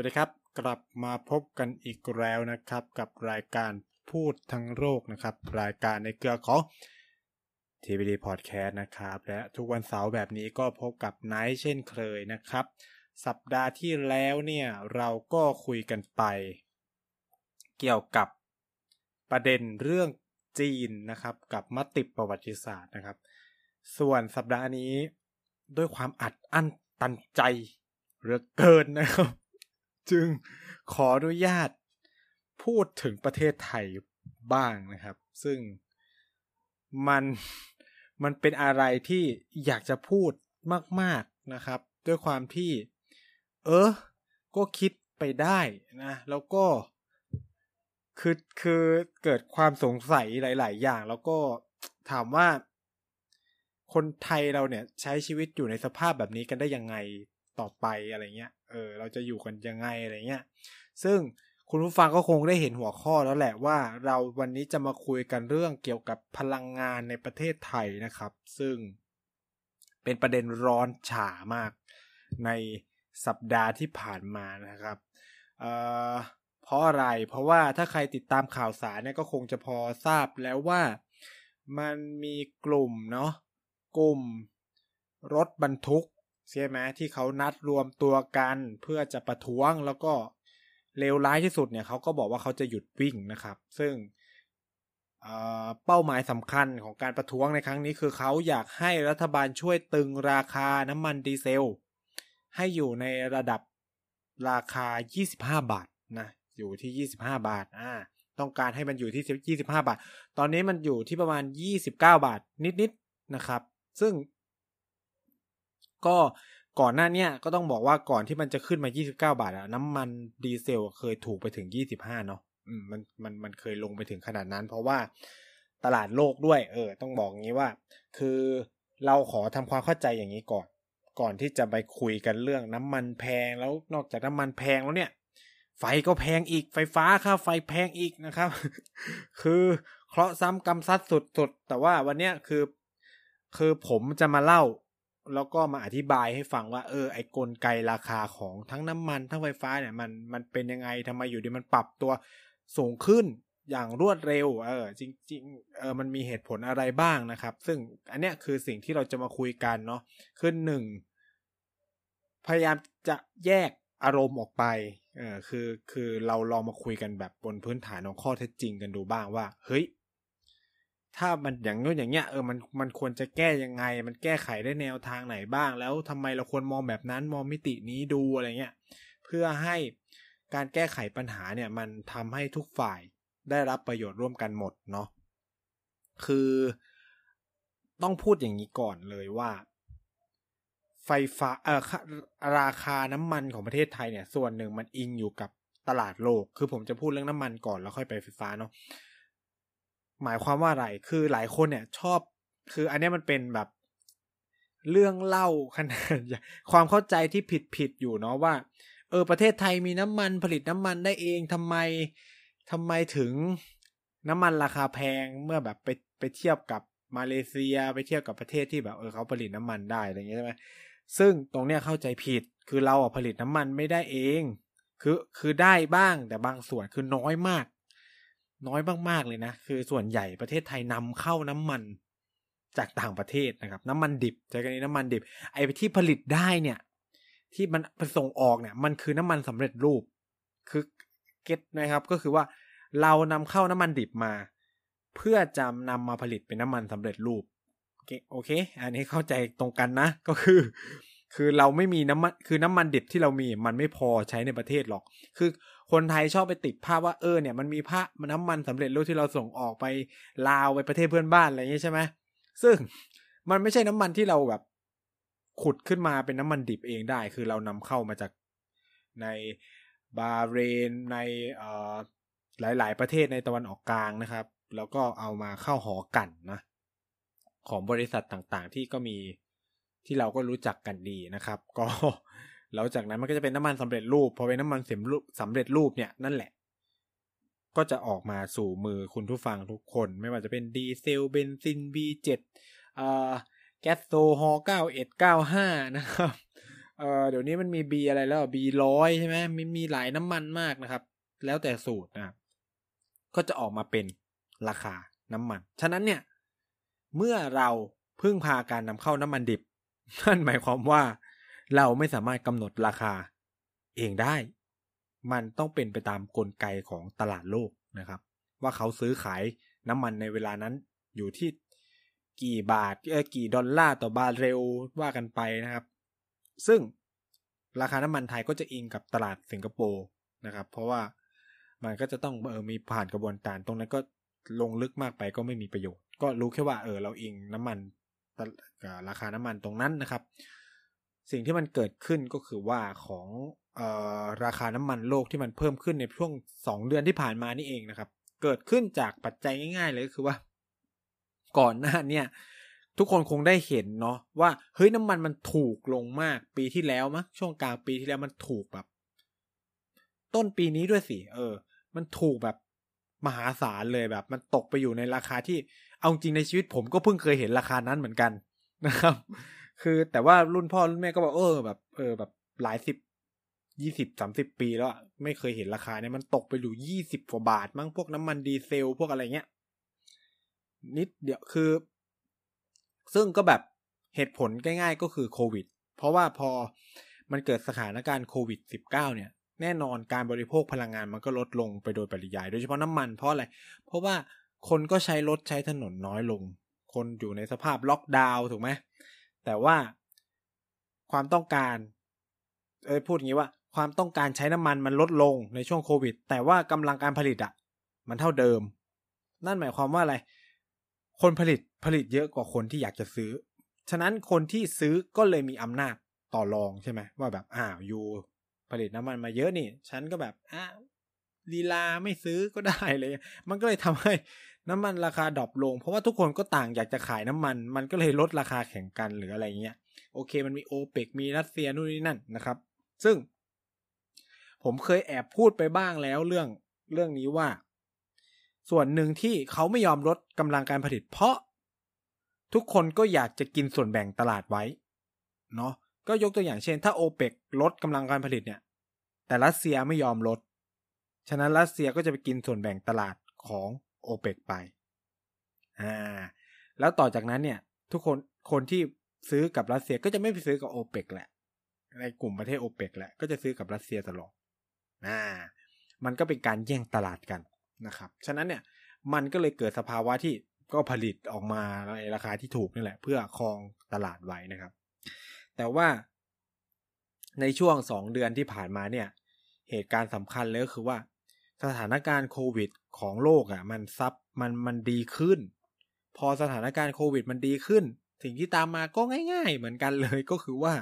สวัสดีครับ กลับมาพบกันอีกแล้วนะครับ กับรายการพูดทั้งโลกนะครับ รายการในเครือของ TVD Podcast นะครับ และทุกวันเสาร์แบบนี้ก็พบกับไนท์เช่นเคยนะครับ สัปดาห์ที่แล้วเนี่ย เราก็คุยกันไป เกี่ยวกับประเด็นเรื่องจีนนะครับ กับมติประวัติศาสตร์นะครับ ส่วนสัปดาห์นี้ด้วยความอัดอั้นตันใจเหลือเกินนะครับ จึงขออนุญาตพูดถึงประเทศไทยบ้างนะครับ ซึ่งมันมันเป็นอะไรที่อยากจะพูดมาก ๆนะครับ ด้วยความที่ เออ ก็คิดไปได้นะ แล้วก็คือคือเกิดความสงสัยหลาย ๆ อย่าง แล้วก็ถามว่าคนไทยเราเนี่ยใช้ชีวิตอยู่ในสภาพแบบนี้กันได้ยังไง ต่อไปอะไรเงี้ย เออ เราจะอยู่กันยังไงอะไรเงี้ย ซึ่งคุณผู้ฟังก็คงได้เห็นหัวข้อแล้วแหละว่าเราวันนี้จะมาคุยกันเรื่องเกี่ยวกับพลังงานในประเทศไทยนะครับ ซึ่งเป็นประเด็นร้อนฉามากในสัปดาห์ที่ผ่านมานะครับเอ่อเพราะอะไร เพราะว่าถ้าใครติดตามข่าวสารเนี่ยก็คงจะพอทราบแล้วว่ามันมีกลุ่มเนาะกลุ่มรถบรรทุก ใช่ไหมที่เขานัดรวมตัวกันเพื่อจะประท้วงแล้วก็เลวร้ายที่สุดเนี่ยเขาก็บอกว่าเขาจะหยุดวิ่งนะครับ ซึ่งเป้าหมายสำคัญของการประท้วงในครั้งนี้คือเขาอยากให้รัฐบาลช่วยตึงราคาน้ำมันดีเซล ให้อยู่ในระดับราคา 25 บาทนะอยู่ที่ 25 บาทอ่าต้องการให้มันอยู่ที่ 25 บาท ตอนนี้มันอยู่ที่ประมาณ 29 บาทนิดๆนะครับ ซึ่ง ก็ก่อนหน้านี้ก็ต้องบอกว่าก่อนที่มันจะขึ้นมา 29 บาทอะน้ำมันดีเซลเคยถูกไปถึง 25 เนาะมันมันมันเคยลงไปถึงขนาดนั้น เพราะว่าตลาดโลกด้วย เออ ต้องบอกงี้ว่า คือเราขอทำความเข้าใจอย่างนี้ก่อน ก่อนที่จะไปคุยกันเรื่องน้ำมันแพงแล้วนอกจากน้ำมันแพงแล้วเนี่ย ไฟก็แพงอีกไฟฟ้าค่าไฟแพงอีกนะครับ คือเคราะห์ซ้ำกรรมซัดสุดๆแต่ว่าวันเนี้ยคือ คือผมจะมาเล่า แล้วก็มาอธิบายให้ฟังว่าเออไอ้กลไกราคาของทั้งน้ำมันทั้งไฟฟ้าเนี่ยมันมันเป็นยังไงทำไมอยู่ดีมันปรับตัวสูงขึ้นอย่างรวดเร็วเออจริงๆเออมันมีเหตุผลอะไรบ้างนะครับ ซึ่งอันเนี้ยคือสิ่งที่เราจะมาคุยกันเนาะคือหนึ่งพยายามจะแยกอารมณ์ออกไปเออคือคือเราลองมาคุยกันแบบบนพื้นฐานของข้อเท็จจริงกันดูบ้างว่า เฮ้ย ถ้ามันอย่างนู้นอย่างเงี้ยเออมันมันควรจะแก้ยังไง มันแก้ไขได้แนวทางไหนบ้าง แล้วทำไมเราควรมองแบบนั้นมองมิตินี้ดูอะไรเงี้ยเพื่อให้การแก้ไขปัญหาเนี่ยมันทำให้ทุกฝ่ายได้รับประโยชน์ร่วมกันหมดเนาะคือต้องพูดอย่างนี้ก่อนเลยว่า ไฟฟ้าเออราคาน้ำมันของประเทศไทยเนี่ย ส่วนหนึ่งมันอิงอยู่กับตลาดโลก คือผมจะพูดเรื่องน้ำมันก่อนแล้วค่อยไปไฟฟ้าเนาะ หมายความว่าอะไร คือหลายคนเนี่ยชอบ คืออันนี้มันเป็นแบบเรื่องเล่าขนาดความเข้าใจที่ผิดผิดอยู่เนาะว่า เออประเทศไทยมีน้ำมันผลิตน้ำมันได้เองทำไมทำไมถึงน้ำมันราคาแพงเมื่อแบบไปไปเทียบกับมาเลเซียไปเทียบกับประเทศที่แบบเออเขาผลิตน้ำมันได้อะไรอย่างเงี้ยใช่ไหมซึ่งตรงเนี้ยเข้าใจผิดคือเราผลิตน้ำมันไม่ได้เอง คือคือได้บ้างแต่บางส่วนคือน้อยมาก น้อยมากๆเลยนะ คือส่วนใหญ่ประเทศไทยนำเข้าน้ำมันจากต่างประเทศนะครับ น้ำมันดิบใช้กันนี้น้ำมันดิบ ไอ้ที่ผลิตได้เนี่ย ที่มันส่งออกเนี่ย มันคือน้ำมันสำเร็จรูป คือเก็ตนะครับ ก็คือว่าเรานำเข้าน้ำมันดิบมา เพื่อจะนำมาผลิตเป็นน้ำมันสำเร็จรูปโอเค อันนี้เข้าใจตรงกันนะ ก็คือ คือเราไม่มีน้ำมัน คือน้ำมันดิบที่เรามีมันไม่พอใช้ในประเทศหรอก คือ คนไทยชอบไปติดภาพว่าเออเนี่ยมันมีผ้าน้ำมันสำเร็จรูปที่เราส่งออกไปลาวไปประเทศเพื่อนบ้านอะไรอย่างนี้ใช่ไหมซึ่งมันไม่ใช่น้ำมันที่เราแบบขุดขึ้นมาเป็นน้ำมันดิบเองได้ คือเรานำเข้ามาจากในบาเรนในเอ่อหลาย ๆ ประเทศในตะวันออกกลางนะครับ แล้วก็เอามาเข้าหอกันนะของบริษัทต่างๆ ที่ก็มีที่เราก็รู้จักกันดีนะครับ ก็ แล้วจากนั้นมันก็จะเป็นน้ำมันสำเร็จรูปพอเป็นน้ำมันสำรูปสำเร็จรูปเนี่ยนั่นแหละ ก็จะออกมาสู่มือคุณผู้ฟังทุกคน ไม่ว่าจะเป็นดีเซลเบนซิน B7 อ่าแก๊สโซฮอล์9195 นะครับเออเดี๋ยวนี้มันมีบีอะไรแล้วบีร้อยใช่ไหมมีมีหลายน้ำมันมากนะครับ แล้วแต่สูตรนะครับก็จะออกมาเป็นราคาน้ำมัน ฉะนั้นเนี่ย เมื่อเราพึ่งพาการนำเข้าน้ำมันดิบ นั่นหมายความว่า เราไม่สามารถกำหนดราคาเองได้ มันต้องเป็นไปตามกลไกของตลาดโลกนะครับ ว่าเขาซื้อขายน้ำมันในเวลานั้นอยู่ที่กี่บาทเออกี่ดอลลาร์ต่อบาร์เรลว่ากันไปนะครับ ซึ่งราคาน้ำมันไทยก็จะอิงกับตลาดสิงคโปร์นะครับ เพราะว่ามันก็จะต้องเออมีผ่านกระบวนการตรงนั้นก็ลงลึกมากไปก็ไม่มีประโยชน์ ก็รู้แค่ว่าเออเราอิงน้ำมันราคาน้ำมันตรงนั้นนะครับ สิ่งที่มันเกิดขึ้นก็คือว่าของออราคาน้ำมันโลกที่มันเพิ่มขึ้นในช่วงสองเดือนที่ผ่านมานี่เองนะครับ เกิดขึ้นจากปัจจัยง่ายๆเลยก็คือว่า ก่อนหน้าเนี่ยทุกคนคงได้เห็นเนาะว่าเฮ้ยน้ำมันมันถูกลงมาก ปีที่แล้วมั้งช่วงกลางปีที่แล้วมันถูกแบบ ต้นปีนี้ด้วยสิเออ มันถูกแบบมหาศาลเลยแบบ มันตกไปอยู่ในราคาที่เอาจริงในชีวิตผมก็เพิ่งเคยเห็นราคานั้นเหมือนกันนะครับ คือแต่ว่ารุ่นพ่อรุ่นแม่ก็บอกเออแบบเออแบบหลายสิบยี่สิบสามสิบปีแล้วไม่เคยเห็นราคาเนี่ยมันตกไปอยู่ยี่สิบกว่าบาท มั้งพวกน้ำมันดีเซลพวกอะไรเงี้ย นิดเดียวคือ ซึ่งก็แบบเหตุผลง่ายๆก็คือโควิด เพราะว่าพอมันเกิดสถานการณ์โควิด -19 เนี่ย แน่นอนการบริโภคพลังงานมันก็ลดลงไปโดยปริยาย โดยเฉพาะน้ำมันเพราะอะไร เพราะว่าคนก็ใช้รถใช้ถนนน้อยลง คนอยู่ในสภาพล็อกดาวน์ถูกไหม แต่ว่าความต้องการเออพูดอย่างนี้ว่า ความต้องการใช้น้ำมันมันลดลงในช่วงโควิด แต่ว่ากำลังการผลิตอะ่ะมันเท่าเดิม นั่นหมายความว่าอะไร คนผลิตผลิตเยอะกว่าคนที่อยากจะซื้อ ฉะนั้นคนที่ซื้อก็เลยมีอำนาจต่อรองใช่ไหมว่าแบบอ้าวยูผลิตน้ำมันมาเยอะนี่ ฉันก็แบบอะลีลาไม่ซื้อก็ได้เลย มันก็เลยทำให้ น้ำมันราคา drop ลง เพราะว่าทุกคนก็ต่างอยากจะขายน้ำมัน มันก็เลยลดราคาแข่งกันหรืออะไรเงี้ยโอเค มันมีโอเปกมีรัสเซียนู่นนี่นั่นนะครับ ซึ่ง ผมเคยแอบพูดไปบ้างแล้วเรื่องเรื่องนี้ว่า ส่วนหนึ่งที่เขาไม่ยอมลดกำลังการผลิต เพราะทุกคนก็อยากจะกินส่วนแบ่งตลาดไว้เนาะก็ยกตัวอย่างเช่น ถ้าโอเปกลดกำลังการผลิตเนี่ย แต่รัสเซียไม่ยอมลด ฉะนั้นรัสเซียก็จะไปกินส่วนแบ่งตลาดของ โอเปกไปอ่าแล้วต่อจากนั้นเนี่ย ทุกคนคนที่ซื้อกับรัสเซียก็จะไม่ไปซื้อกับโอเปกแหละ ในกลุ่มประเทศโอเปกแหละก็จะซื้อกับรัสเซียตลอดอ่ามันก็เป็นการแย่งตลาดกันนะครับ ฉะนั้นเนี่ยมันก็เลยเกิดสภาวะที่ก็ผลิตออกมาในราคาที่ถูกนี่แหละ เพื่อครองตลาดไว้นะครับ แต่ว่าในช่วงสองเดือนที่ผ่านมาเนี่ย เหตุการณ์สำคัญเลยก็คือว่า สถานการณ์โควิดของโลกอะ่ะ มันซับมันมันดีขึ้น พอสถานการณ์โควิดมันดีขึ้น สิ่งที่ตามมาก็ง่าย ๆ เหมือนกันเลยก็คือว่า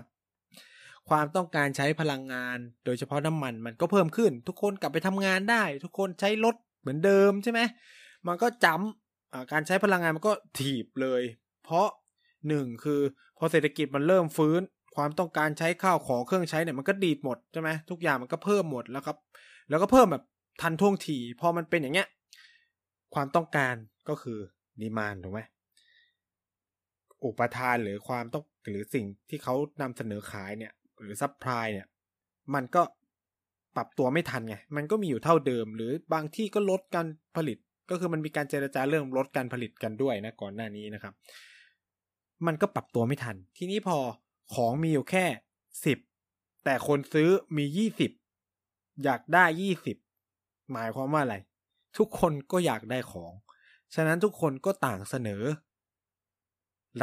ความต้องการใช้พลังงาน โดยเฉพาะน้ำมันมันก็เพิ่มขึ้น ทุกคนกลับไปทำงานได้ ทุกคนใช้รถเหมือนเดิมใช่ไหมมันก็จำการใช้พลังงานมันก็ถีบเลย เพราะหนึ่งคือพอเศรษฐกิจมันเริ่มฟื้น ความต้องการใช้ข้าวของเครื่องใช้เนี่ยมันก็ดีดหมดใช่ไหมทุกอย่างมันก็เพิ่มหมดแล้วครับ แล้วก็เพิ่มแบบ ทันท่วงทีพอมันเป็นอย่างเงี้ย ความต้องการก็คือ demand ถูกไหมอุปทานหรือความต้องหรือสิ่งที่เขานำเสนอขายเนี่ย หรือ supply เนี่ย มันก็ปรับตัวไม่ทันไง มันก็มีอยู่เท่าเดิม หรือบางที่ก็ลดการผลิต ก็คือมันมีการเจรจาเรื่องลดการผลิตกันด้วยนะก่อนหน้านี้นะครับ มันก็ปรับตัวไม่ทัน ทีนี้พอของมีอยู่แค่สิบแต่คนซื้อมียี่สิบอยากได้ยี่สิบ หมายความว่าอะไร ทุกคนก็อยากได้ของ ฉะนั้นทุกคนก็ต่างเสนอ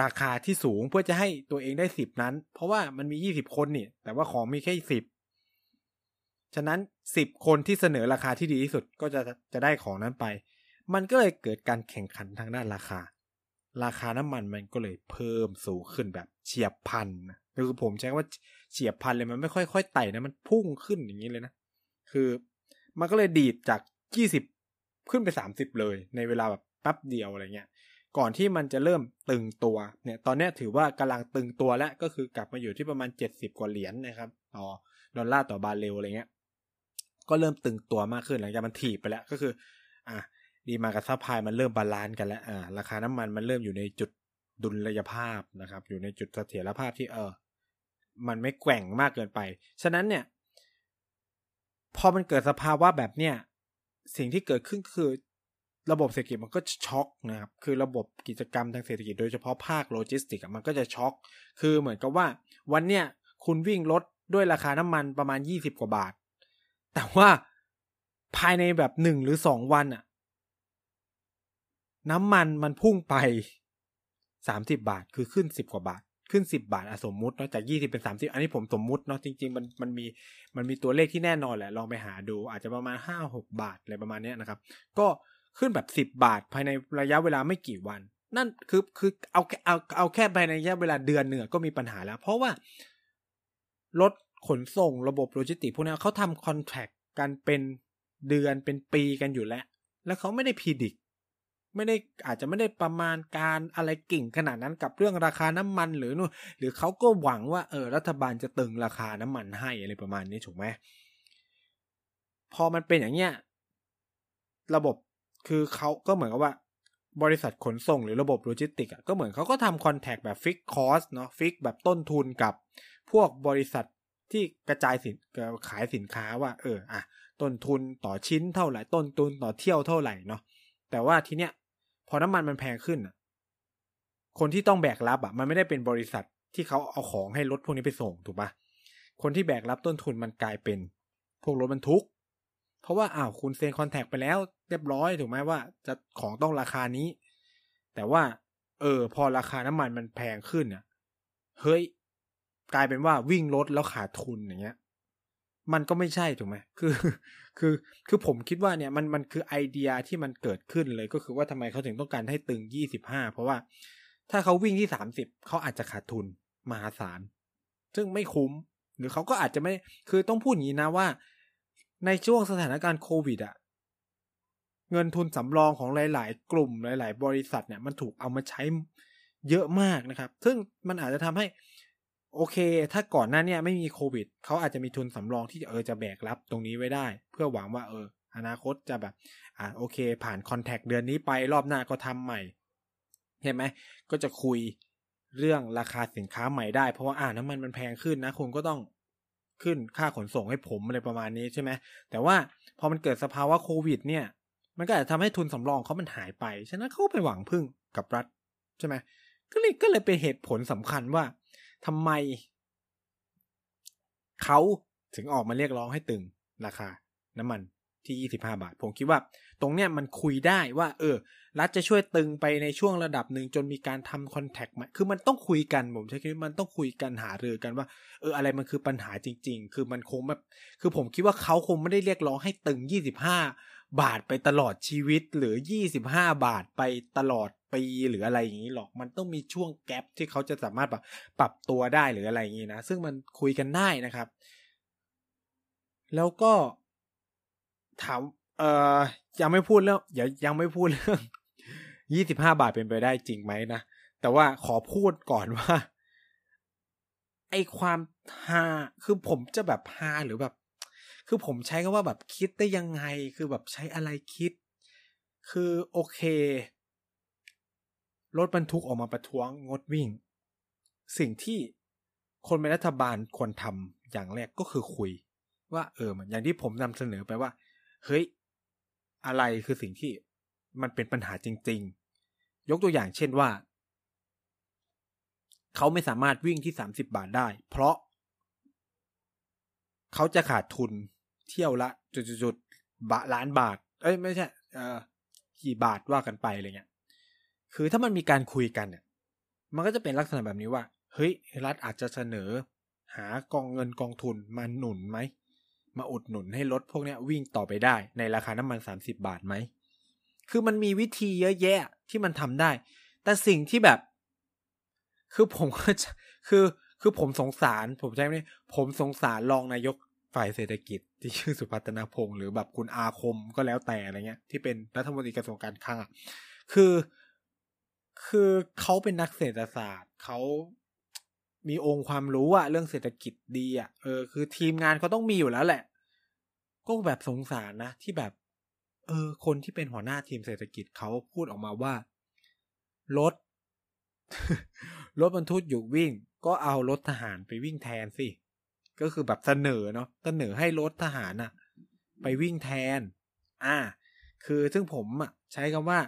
ราคาที่สูงเพื่อจะให้ตัวเองได้สิบนั้น เพราะว่ามันมียี่สิบคนนี่แต่ว่าของมีแค่สิบฉะนั้นสิบคนที่เสนอราคาที่ดีที่สุดก็จะจะได้ของนั้นไป มันก็เลยเกิดการแข่งขันทางด้านราคา ราคาน้ำมันมันก็เลยเพิ่มสูงขึ้นแบบเฉียบพันคือผมใช้ว่าเฉียบพันเลยมันไม่ค่อยๆไต่นะมันพุ่งขึ้นอย่างนี้เลยนะ คือ มันก็เลยดีดจากยี่สิบขึ้นไปสามสิบเลย ในเวลาแบบแป๊บเดียวอะไรเงี้ย ก่อนที่มันจะเริ่มตึงตัว เนี่ย ตอนนี้ถือว่ากำลังตึงตัวแล้ว ก็คือกลับมาอยู่ที่ประมาณเจ็ดสิบกว่าเหรียญนนะครับ ต่อดอลลาร์ต่อบาร์เรลอะไรเงี้ย ก็เริ่มตึงตัวมากขึ้นหลังจากมันถีบไปแล้ว ก็คือ อะ demand กับ supply มันเริ่ม balance กันแล้ว อ่า ราคาน้ำมันมันเริ่มอยู่ในจุดดุลยภาพนะครับ อยู่ในจุดเสถียรภาพที่เออ มันไม่แกว่งมากเกินไป ฉะนั้นเนี่ย พอมันเกิดสภาวะแบบเนี้ยสิ่งที่เกิดขึ้นคือ ระบบเศรษฐกิจมันก็ช็อกนะครับ คือระบบกิจกรรมทางเศรษฐกิจโดยเฉพาะภาคโลจิสติกส์มันก็จะช็อก คือเหมือนกับว่า วันเนี้ยคุณวิ่งรถด้วยราคาน้ำมันประมาณยี่สิบกว่าบาท แต่ว่าภายในแบบหนึ่งหรือสองวันอะน้ำมันมันพุ่งไปสามสิบบาทคือขึ้นสิบกว่าบาท ขึ้นสิบาทอสมมุติเนาะจากยี่สิบเป็นสามสิบอันนี้ผมสมมุติเนาะจริงๆมันมันมีมันมีตัวเลขที่แน่นอนแหละลองไปหาดูอาจจะประมาณห้าหกบาทอะไรประมาณนี้นะครับ ก็ขึ้นแบบสิบบาทภายในระยะเวลาไม่กี่วัน นั่นคือคือเอาเอาเอาแค่ภายในระยะเวลาเดือนหนึ่งก็มีปัญหาแล้ว เพราะว่ารถขนส่งระบบโลจิสติกพวกนี้เขาทำ contract กันเป็นเดือนเป็นปีกันอยู่แล้ว แล้วเขาไม่ได้ predict ไม่ได้อาจจะไม่ได้ประมาณการอะไรกิ่งขนาดนั้นกับเรื่องราคาน้ำมันหรือนู่นหรือเขาก็หวังว่าเออรัฐบาลจะตรึงราคาน้ำมันให้อะไรประมาณนี้ถูกไหมพอมันเป็นอย่างเนี้ยระบบคือเขาก็เหมือนกับว่า บริษัทขนส่งหรือระบบโลจิสติกอะก็เหมือนเขาก็ทำ contract แบบ fix cost เนาะ fix แบบต้นทุนกับพวกบริษัทที่กระจายสินขายสินค้าว่า เอออะต้นทุนต่อชิ้นเท่าไหร่ต้นทุนต่อเที่ยวเท่าไหร่เนาะแต่ว่าทีเนี้ย พอน้ำมันมันแพงขึ้นคนที่ต้องแบกรับอะ มันไม่ได้เป็นบริษัทที่เขาเอาของให้รถพวกนี้ไปส่งถูกปะคนที่แบกรับต้นทุนมันกลายเป็น พวกรถบรรทุก เพราะว่าอ้าวคุณเซ็นคอนแทคไปแล้วเรียบร้อยถูกไหมว่า จะของต้องราคานี้ แต่ว่า เออ พอราคาน้ำมันมันแพงขึ้นอะเฮ้ยกลายเป็นว่าวิ่งรถแล้วขาดทุนอย่างเงี้ย มันก็ไม่ใช่ถูกไหมคือ คือ คือผมคิดว่าเนี่ยมันมันคือไอเดียที่มันเกิดขึ้นเลยก็คือว่าทำไมเขาถึงต้องการให้ตึงยี่สิบห้าเพราะว่าถ้าเขาวิ่งที่สามสิบเขาอาจจะขาดทุนมหาศาล ซึ่งไม่คุ้ม หรือเขาก็อาจจะไม่ คือต้องพูดอย่างนี้นะว่า ในช่วงสถานการณ์โควิดอะเงินทุนสำรองของหลาย ๆ กลุ่มหลาย ๆ บริษัทเนี่ยมันถูกเอามาใช้เยอะมากนะครับ ซึ่งมันอาจจะทำให้ โอเค ถ้าก่อนหน้าเนี้ไม่มีโควิดเขาอาจจะมีทุนสำรองที่เออจะแบกรับตรงนี้ไว้ได้ เพื่อหวังว่าเออ อนาคตจะแบบ อ่าโอเค ผ่านคอนแทคเดือนนี้ไปรอบหน้าก็ทำใหม่เห็นไหมก็จะคุยเรื่องราคาสินค้าใหม่ได้ เพราะว่าอ่าน้ำมันมันแพงขึ้นนะคุณก็ต้องขึ้นค่าขนส่งให้ผมอะไรประมาณนี้ใช่ไหมแต่ว่าพอมันเกิดสภาวะโควิด เนี่ย มันก็อาจจะทำให้ทุนสำรองเขามันหายไป ฉะนั้นเขาไปหวังพึ่งกับรัฐใช่ไหมก็เลยก็เลยเป็นเหตุผลสำคัญว่า ทำไม เขาถึงออกมาเรียกร้องให้ตึงราคา น้ำมันที่ 25 บาท ผมคิดว่า ตรงเนี้ยมันคุยได้ว่า เออ รัฐจะช่วยตึงไปในช่วงระดับหนึ่งจนมีการทำคอนแทคใหม่คือมันต้องคุยกัน ผมใช้คำว่ามันต้องคุยกันหารือกันว่า เออ อะไรมันคือปัญหาจริง ๆ คือมันคงแบบ คือผมคิดว่าเขาคงไม่ได้เรียกร้องให้ตึง 25 บาทไปตลอดชีวิตหรือ 25 บาทไปตลอดปีหรืออะไรอย่างนี้หรอกมันต้องมีช่วงแกลบที่เขาจะสามารถแบบปรับตัวได้หรืออะไรอย่างนี้นะ ซึ่งมันคุยกันได้นะครับ แล้วก็ถามเอ่อยังไม่พูดเรื่องอย่ายังไม่พูดเรื่องยี่สิบห้าบาทเป็นไปได้จริงไหมนะ แต่ว่าขอพูดก่อนว่าไอความฮาคือผมจะแบบฮาหรือแบบ คือผมใช้คำว่าแบบคิดได้ยังไง คือแบบใช้อะไรคิด คือโอเค รถบรรทุกออกมาประท้วงงดวิ่ง สิ่งที่คนเป็นรัฐบาลควรทำอย่างแรกก็คือคุย ว่าเอออย่างที่ผมนำเสนอไปว่า เฮ้ย อะไรคือสิ่งที่มันเป็นปัญหาจริง ๆ ยกตัวอย่างเช่นว่า เขาไม่สามารถวิ่งที่สามสิบบาทได้ เพราะ เขาจะขาดทุน เที่ยวละจุดๆบาล้านบาท เอ้ยไม่ใช่เออกี่บาทว่ากันไปอะไรเงี้ย คือถ้ามันมีการคุยกันเนี่ย มันก็จะเป็นลักษณะแบบนี้ว่า เฮ้ย รัฐอาจจะเสนอ หากองเงินกองทุนมาหนุนไหม มาอุดหนุนให้รถพวกนี้วิ่งต่อไปได้ในราคาน้ำมันสามสิบาทไหม คือมันมีวิธีเยอะแยะที่มันทำได้ แต่สิ่งที่แบบ คือผมก็จะคือคือผมสงสาร ผมใช่ไหมผมสงสารรองนายก ฝ่ายเศรษฐกิจที่ชื่อสุพัฒนาพงศ์หรือแบบคุณอาคมก็แล้วแต่อะไรเงี้ย ที่เป็นรัฐมนตรีกระทรวงการคลังอะคือ คือเขาเป็นนักเศรษฐศาสตร์เขามีองค์ความรู้อะเรื่องเศรษฐกิจดีอะเออคือทีมงานเขาต้องมีอยู่แล้วแหละ ก็แบบสงสารนะ ที่แบบ เออ คนที่เป็นหัวหน้าทีมเศรษฐกิจเขาพูดออกมาว่ารถรถบรรทุกอยู่วิ่ง ก็เอารถทหารไปวิ่งแทนสิ ก็คือแบบเสนอเนาะเสนอให้รถทหารอะไปวิ่งแทน อ่า คือซึ่งผมอะใช้คำว่า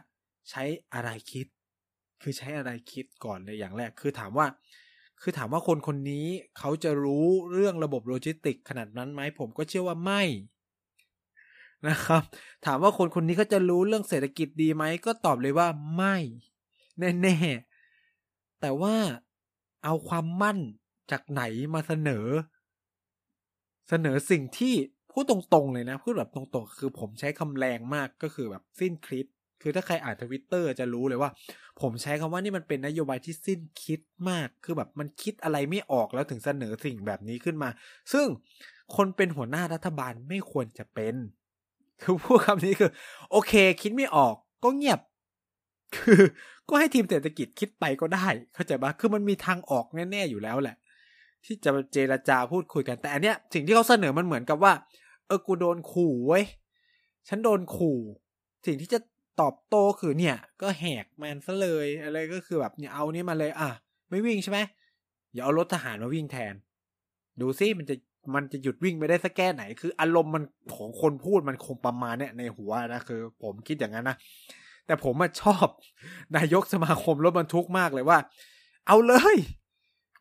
ใช้อะไรคิด คือใช้อะไรคิดก่อนเลยอย่างแรก คือถามว่า คือถามว่าคนคนนี้เขาจะรู้เรื่องระบบโลจิสติกขนาดนั้นไหมผมก็เชื่อว่าไม่นะครับ ถามว่าคนคนนี้เขาจะรู้เรื่องเศรษฐกิจดีไหมก็ตอบเลยว่าไม่ แน่ๆแต่ว่าเอาความมั่นจากไหนมาเสนอ เสนอสิ่งที่พูดตรงๆเลยนะ พูดแบบตรงๆ คือผมใช้คำแรงมากก็คือแบบสิ้นคิด คือถ้าใครอ่านทวิตเตอร์จะรู้เลยว่า ผมใช้คำว่านี่มันเป็นนโยบายที่สิ้นคิดมาก คือแบบมันคิดอะไรไม่ออกแล้วถึงเสนอสิ่งแบบนี้ขึ้นมา ซึ่งคนเป็นหัวหน้ารัฐบาลไม่ควรจะเป็น คือพูดคำนี้คือ โอเค คิดไม่ออกก็เงียบ คือ ก็ให้ทีมเศรษฐกิจคิดไปก็ได้ เข้าใจปะคือมันมีทางออกแน่ๆอยู่แล้วแหละ ที่จะเจรจาพูดคุยกันแต่อันเนี้ยสิ่งที่เขาเสนอมันเหมือนกับว่า เออกูโดนขู่เว้ยฉันโดนขู่ สิ่งที่จะตอบโต้คือเนี่ย ก็แหกมันซะเลยอะไรก็คือแบบเนี่ยเอานี้มาเลย อะ ไม่วิ่งใช่ไหมอย่าเอารถทหารมาวิ่งแทน ดูซิมันจะมันจะหยุดวิ่งไปได้สักแค่ไหน คือ อารมณ์มันของคนพูดมันคงประมาณเนี่ยในหัวนะคือ ผมคิดอย่างนั้นนะแต่ผมชอบนายกสมาคมรถบรรทุกมากเลยว่า เอาเลย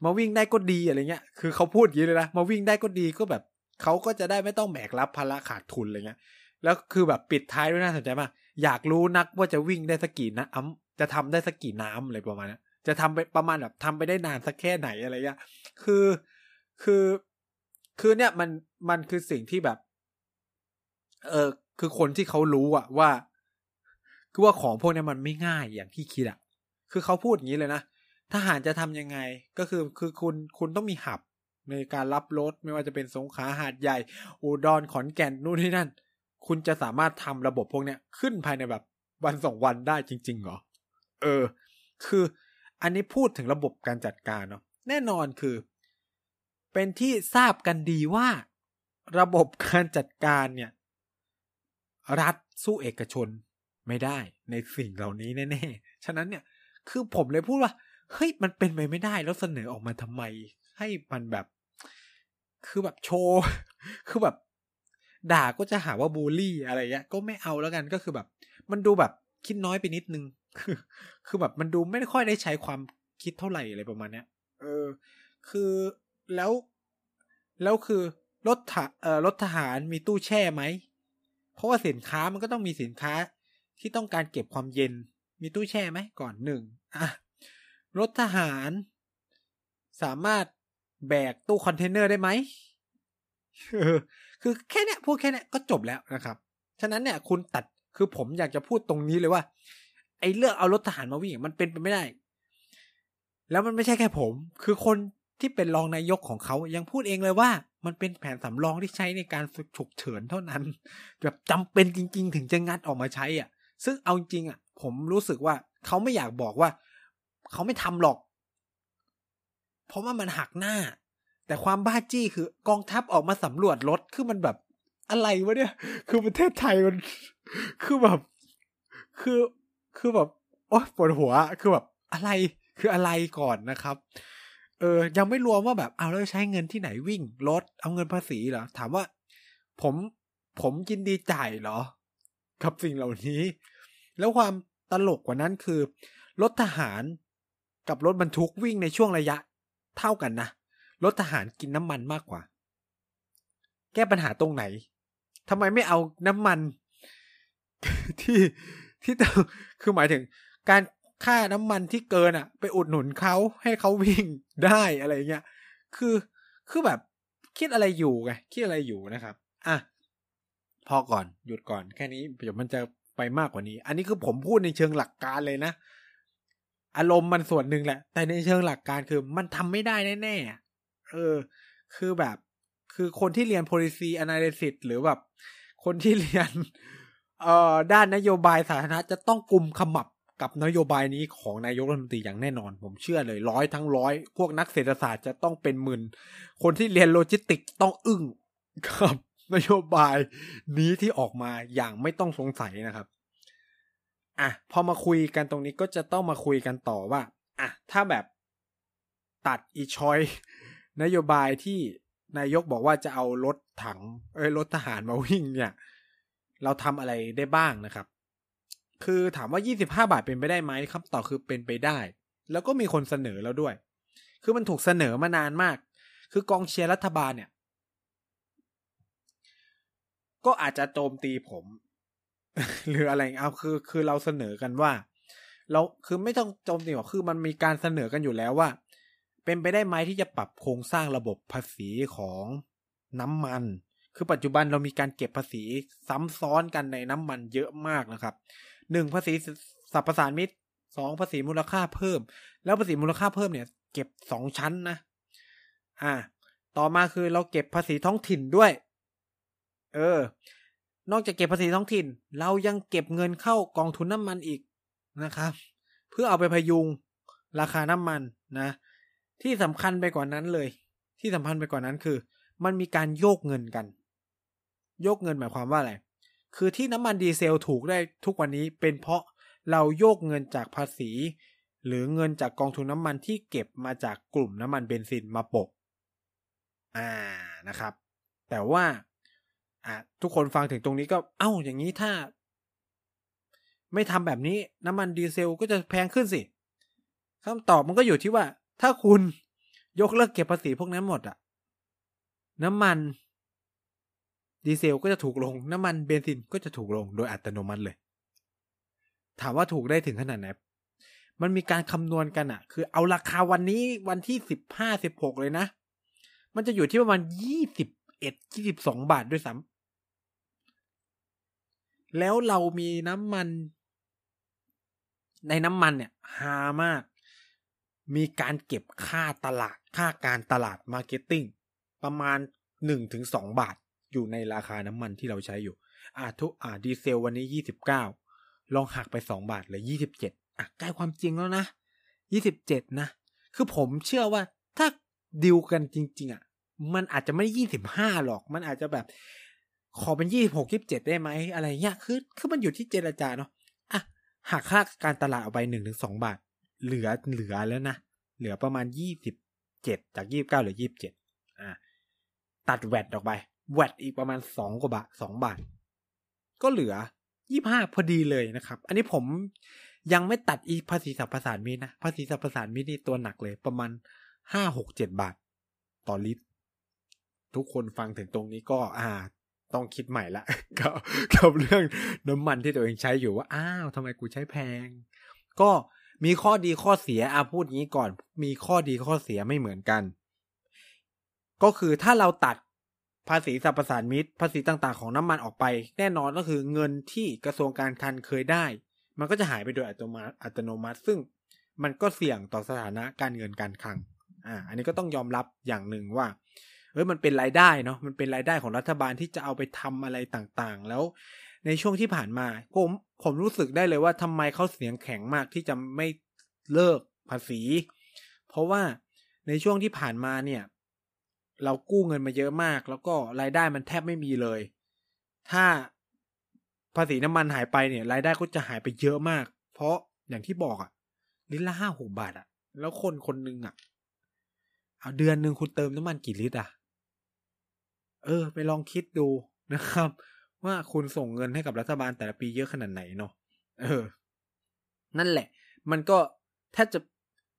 มาวิ่งได้ก็ดีอะไรเงี้ย คือเขาพูดอย่างนี้เลยนะ มาวิ่งได้ก็ดีก็แบบเขาก็จะได้ไม่ต้องแบกรับภาระขาดทุนอะไรเงี้ย แล้วคือแบบปิดท้ายด้วยน่าสนใจมาก อยากรู้นักว่าจะวิ่งได้สักกี่นะอ้ำจะทำได้สักกี่น้ำอะไรประมาณนี้จะทำไปประมาณแบบทำไปได้นานสักแค่ไหนอะไรเงี้ย คือ คือ คือเนี่ยมัน มันคือสิ่งที่แบบ เออคือคนที่เขารู้อะว่า คือว่าของพวกนี้มันไม่ง่ายอย่างที่คิดอะคือเขาพูดอย่างนี้เลยนะ ทหารจะทำยังไงก็คือคือคุณคุณต้องมีหับในการรับรถไม่ว่าจะเป็นสงขาหาดใหญ่อุดรขอนแก่นนู่นนี่นั่น คุณจะสามารถทำระบบพวกเนี้ยขึ้นภายในแบบวันสองวันได้จริงๆเหรอ เออ คืออันนี้พูดถึงระบบการจัดการเนาะแน่นอนคือ เป็นที่ทราบกันดีว่า ระบบการจัดการเนี่ย รัฐสู้เอกชนไม่ได้ในสิ่งเหล่านี้แน่ๆ ฉะนั้นเนี่ย คือผมเลยพูดว่า เฮ้ยมันเป็นไปไม่ได้แล้วเสนอออกมาทำไม ให้มันแบบ คือแบบโชว์ คือแบบ ด่าก็จะหาว่าบูลลี่อะไรเงี้ย ก็ไม่เอาแล้วกันก็คือแบบ มันดูแบบคิดน้อยไปนิดนึง คือ คือแบบมันดูไม่ค่อยได้ใช้ความคิดเท่าไหร่อะไรประมาณเนี้ย เออ คือแล้ว แล้วคือรถถเอ่อรถทหารมีตู้แช่ไหม เพราะว่าสินค้ามันก็ต้องมีสินค้าที่ต้องการเก็บความเย็น มีตู้แช่ไหมก่อนหนึ่งอะ รถทหาร สามารถแบกตู้คอนเทนเนอร์ได้ไหมคือแค่เนี้ยพูดแค่เนี้ยก็จบแล้วนะครับ ฉะนั้นเนี่ยคุณตัดคือผมอยากจะพูดตรงนี้เลยว่า ไอ้เรื่องเอารถทหารมาวิ่งมันเป็นไปไม่ได้ แล้วมันไม่ใช่แค่ผม คือคนที่เป็นรองนายกของเขายังพูดเองเลยว่า มันเป็นแผนสำรองที่ใช้ในการฉุกเฉินเท่านั้น แบบจำเป็นจริง ๆ ถึงจะงัดออกมาใช้อะ ซึ่งเอาจริงอะ ผมรู้สึกว่าเขาไม่อยากบอกว่า เขาไม่ทำหรอก เพราะว่ามันหักหน้า แต่ความบ้าจี้คือกองทัพออกมาสำรวจรถคือมันแบบอะไรวะเนี่ย คือประเทศไทยมัน คือแบบ คือคือแบบโอ๊ยปวดหัว คือแบบอะไรคืออะไรก่อนนะครับ เออ ยังไม่รวมว่าแบบเอาแล้วใช้เงินที่ไหนวิ่งรถเอาเงินภาษีเหรอถามว่า ผมผมยินดีจ่ายเหรอ กับสิ่งเหล่านี้ แล้วความตลกกว่านั้นคือ รถทหาร กับรถบรรทุกวิ่งในช่วงระยะ เท่ากันนะรถทหารกินน้ำมันมากกว่า แก้ปัญหาตรงไหนทำไมไม่เอาน้ำมัน ที่ที่คือหมายถึง การค่าน้ำมันที่เกินอะ ไปอุดหนุนเขาให้เขาวิ่งได้อะไรเงี้ยคือคือแบบคิดอะไรอยู่ไงคิดอะไรอยู่นะครับ อะ พอก่อนหยุดก่อนแค่นี้เดี๋ยวมันจะไปมากกว่านี้ อันนี้คือผมพูดในเชิงหลักการเลยนะ อารมณ์มันส่วนหนึ่งแหละ แต่ในเชิงหลักการคือมันทำไม่ได้แน่ๆ เออ คือแบบ คือคนที่เรียน policy analysis หรือแบบ คนที่เรียน เอ่อ ด้านนโยบายสาธารณะจะต้องกลุ่มขมับกับนโยบายนี้ของนายกรัฐมนตรีอย่างแน่นอน ผมเชื่อเลยร้อยทั้งร้อย พวกนักเศรษฐศาสตร์จะต้องเป็นหมื่น คนที่เรียนโลจิสติกต้องอึ้งกับนโยบายนี้ที่ออกมาอย่างไม่ต้องสงสัยนะครับ อะพอมาคุยกันตรงนี้ก็จะต้องมาคุยกันต่อว่าอะถ้าแบบตัดอี choice นโยบายที่นายกบอกว่าจะเอารถถัง เอ้ยรถทหารมาวิ่งเนี่ย เราทำอะไรได้บ้างนะครับ คือถามว่า 25 บาทเป็นไปได้ไหมคำตอบคือเป็นไปได้ แล้วก็มีคนเสนอแล้วด้วย คือมันถูกเสนอมานานมาก คือกองเชียร์รัฐบาลเนี่ย ก็อาจจะโจมตีผม หรืออะไรเอาคือคือเราเสนอกันว่า เราคือไม่ต้องโจมตีหรอกคือมันมีการเสนอกันอยู่แล้วว่า เป็นไปได้ไหมที่จะปรับโครงสร้างระบบภาษีของน้ำมัน คือปัจจุบันเรามีการเก็บภาษีซ้ำซ้อนกันในน้ำมันเยอะมากนะครับหนึ่งภาษีสรรพสานมิตรสองภาษีมูลค่าเพิ่ม แล้วภาษีมูลค่าเพิ่มเนี่ย เก็บสองชั้นนะอ่า ต่อมาคือเราเก็บภาษีท้องถิ่นด้วย เออ นอกจากเก็บภาษีท้องถิ่น เรายังเก็บเงินเข้ากองทุนน้ำมันอีกนะครับ เพื่อเอาไปพยุงราคาน้ำมันนะ ที่สำคัญไปกว่านั้นเลย ที่สำคัญไปกว่านั้นคือ มันมีการโยกเงินกัน โยกเงินหมายความว่าอะไร คือที่น้ำมันดีเซลถูกได้ทุกวันนี้เป็นเพราะเราโยกเงินจากภาษี หรือเงินจากกองทุนน้ำมันที่เก็บมาจากกลุ่มน้ำมันเบนซินมาปก อ่านะครับ แต่ว่า อ่าทุกคนฟังถึงตรงนี้ก็เอ้าอย่างนี้ถ้า ไม่ทำแบบนี้น้ำมันดีเซลก็จะแพงขึ้นสิคำตอบมันก็อยู่ที่ว่า ถ้าคุณยกเลิกเก็บภาษีพวกนั้นหมดอะน้ำมันดีเซลก็จะถูกลง น้ำมันเบนซินก็จะถูกลงโดยอัตโนมัติเลย ถามว่าถูกได้ถึงขนาดไหน มันมีการคำนวณกันอะคือเอาราคาวันนี้วันที่สิบห้าสิบหกเลยนะ มันจะอยู่ที่ประมาณยี่สิบเอ็ดยี่สิบสองบาทด้วยซ้ำ แล้วเรามีน้ำมัน ในน้ำมันเนี่ยหามาก มีการเก็บค่าตลาด ค่าการตลาด marketing ประมาณหนึ่งถึงสองบาทอยู่ในราคาน้ำมันที่เราใช้อยู่ อ่าทุกอ่าดีเซลวันนี้ยี่สิบเก้าลองหักไปสองบาทเลยยี่สิบเจ็ดอะใกล้ความจริงแล้วนะยี่สิบเจ็ดนะ คือผมเชื่อว่าถ้าดิวกันจริง ๆ อะ มันอาจจะไม่ยี่สิบห้าหรอก มันอาจจะแบบ ขอเป็นยี่สิบหกยี่สิบเจ็ดได้ไหมอะไรเงี้ยคือคือมันอยู่ที่เจรจาเนาะอะหักค่าการตลาดออกไปหนึ่งถึงสองบาท เหลือเหลือแล้วนะ เหลือประมาณยี่สิบเจ็ดจากยี่บเก้าเหลือยี่บเจ็ดอ่าตัดแวดออกไป แวดอีกประมาณสองกว่าบาทสองบาท ก็เหลือยี่ห้าพอดีเลยนะครับ อันนี้ผมยังไม่ตัดอีภาษีสรรพสานมิตนะ ภาษีสรรพสานมิตนี่ตัวหนักเลย ประมาณห้าหกเจ็ดบาท ต่อลิตร ทุกคนฟังถึงตรงนี้ก็อ่า ต้องคิดใหม่ละกับกับเรื่องน้ำมันที่ตัวเองใช้อยู่ว่าอ้าวทำไมกูใช้แพง ก็มีข้อดีข้อเสียอะพูดงี้ก่อน มีข้อดีข้อเสียไม่เหมือนกัน ก็คือถ้าเราตัดภาษีสรรพสานมิตร ภาษีต่างๆของน้ำมันออกไป แน่นอนก็คือเงินที่กระทรวงการคลังเคยได้ มันก็จะหายไปโดยอัตโนมัติอัตโนมัติซึ่งมันก็เสี่ยงต่อสถานะการเงินการคลังอ่าอันนี้ก็ต้องยอมรับอย่างหนึ่งว่า เฮ้ยมันเป็นรายได้เนาะมันเป็นรายได้ของรัฐบาลที่จะเอาไปทำอะไรต่างๆ แล้วในช่วงที่ผ่านมาผมผมรู้สึกได้เลยว่าทำไมเขาเสียงแข็งมากที่จะไม่เลิกภาษี เพราะว่าในช่วงที่ผ่านมาเนี่ย เรากู้เงินมาเยอะมาก แล้วก็รายได้มันแทบไม่มีเลย ถ้าภาษีน้ำมันหายไปเนี่ย รายได้ก็จะหายไปเยอะมาก เพราะอย่างที่บอกอะลิตรละห้าหกบาทอะแล้วคนคนหนึ่งอะเอาเดือนหนึ่งคุณเติมน้ำมันกี่ลิตรอะ เออ ไปลองคิดดูนะครับ ว่าคุณส่งเงินให้กับรัฐบาลแต่ละปีเยอะขนาดไหนเนาะเออ นั่นแหละ มันก็แทบจะ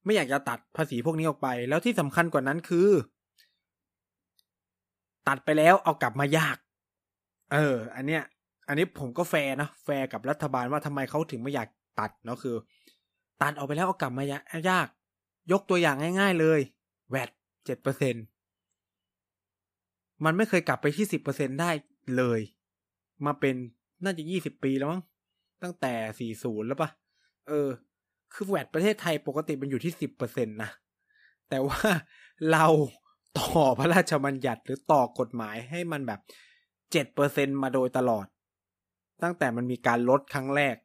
ไม่อยากจะตัดภาษีพวกนี้ออกไป แล้วที่สำคัญกว่านั้นคือ ตัดไปแล้วเอากลับมายาก เออ อันเนี้ย อันนี้ผมก็แฟร์นะแฟร์กับรัฐบาลว่าทำไมเขาถึงไม่อยากตัดเนาะคือ ตัดออกไปแล้วเอากลับมายาก ยกตัวอย่างง่าย ๆ เลยแวดเจ็ดเปอร์เซ็นต์ มันไม่เคยกลับไปที่สิบเปอร์เซ็นได้เลย มาเป็นน่าจะยี่สิบปีแล้วมั้งตั้งแต่สี่ศูนย์แล้วปะเออ คือแวดประเทศไทยปกติมันอยู่ที่สิบเปอร์เซ็นตนะแต่ว่าเราต่อพระราชบัญญัติหรือต่อกฎหมายให้มันแบบเจ็ดเปอร์เซ็นมาโดยตลอด ตั้งแต่มันมีการลดครั้งแรก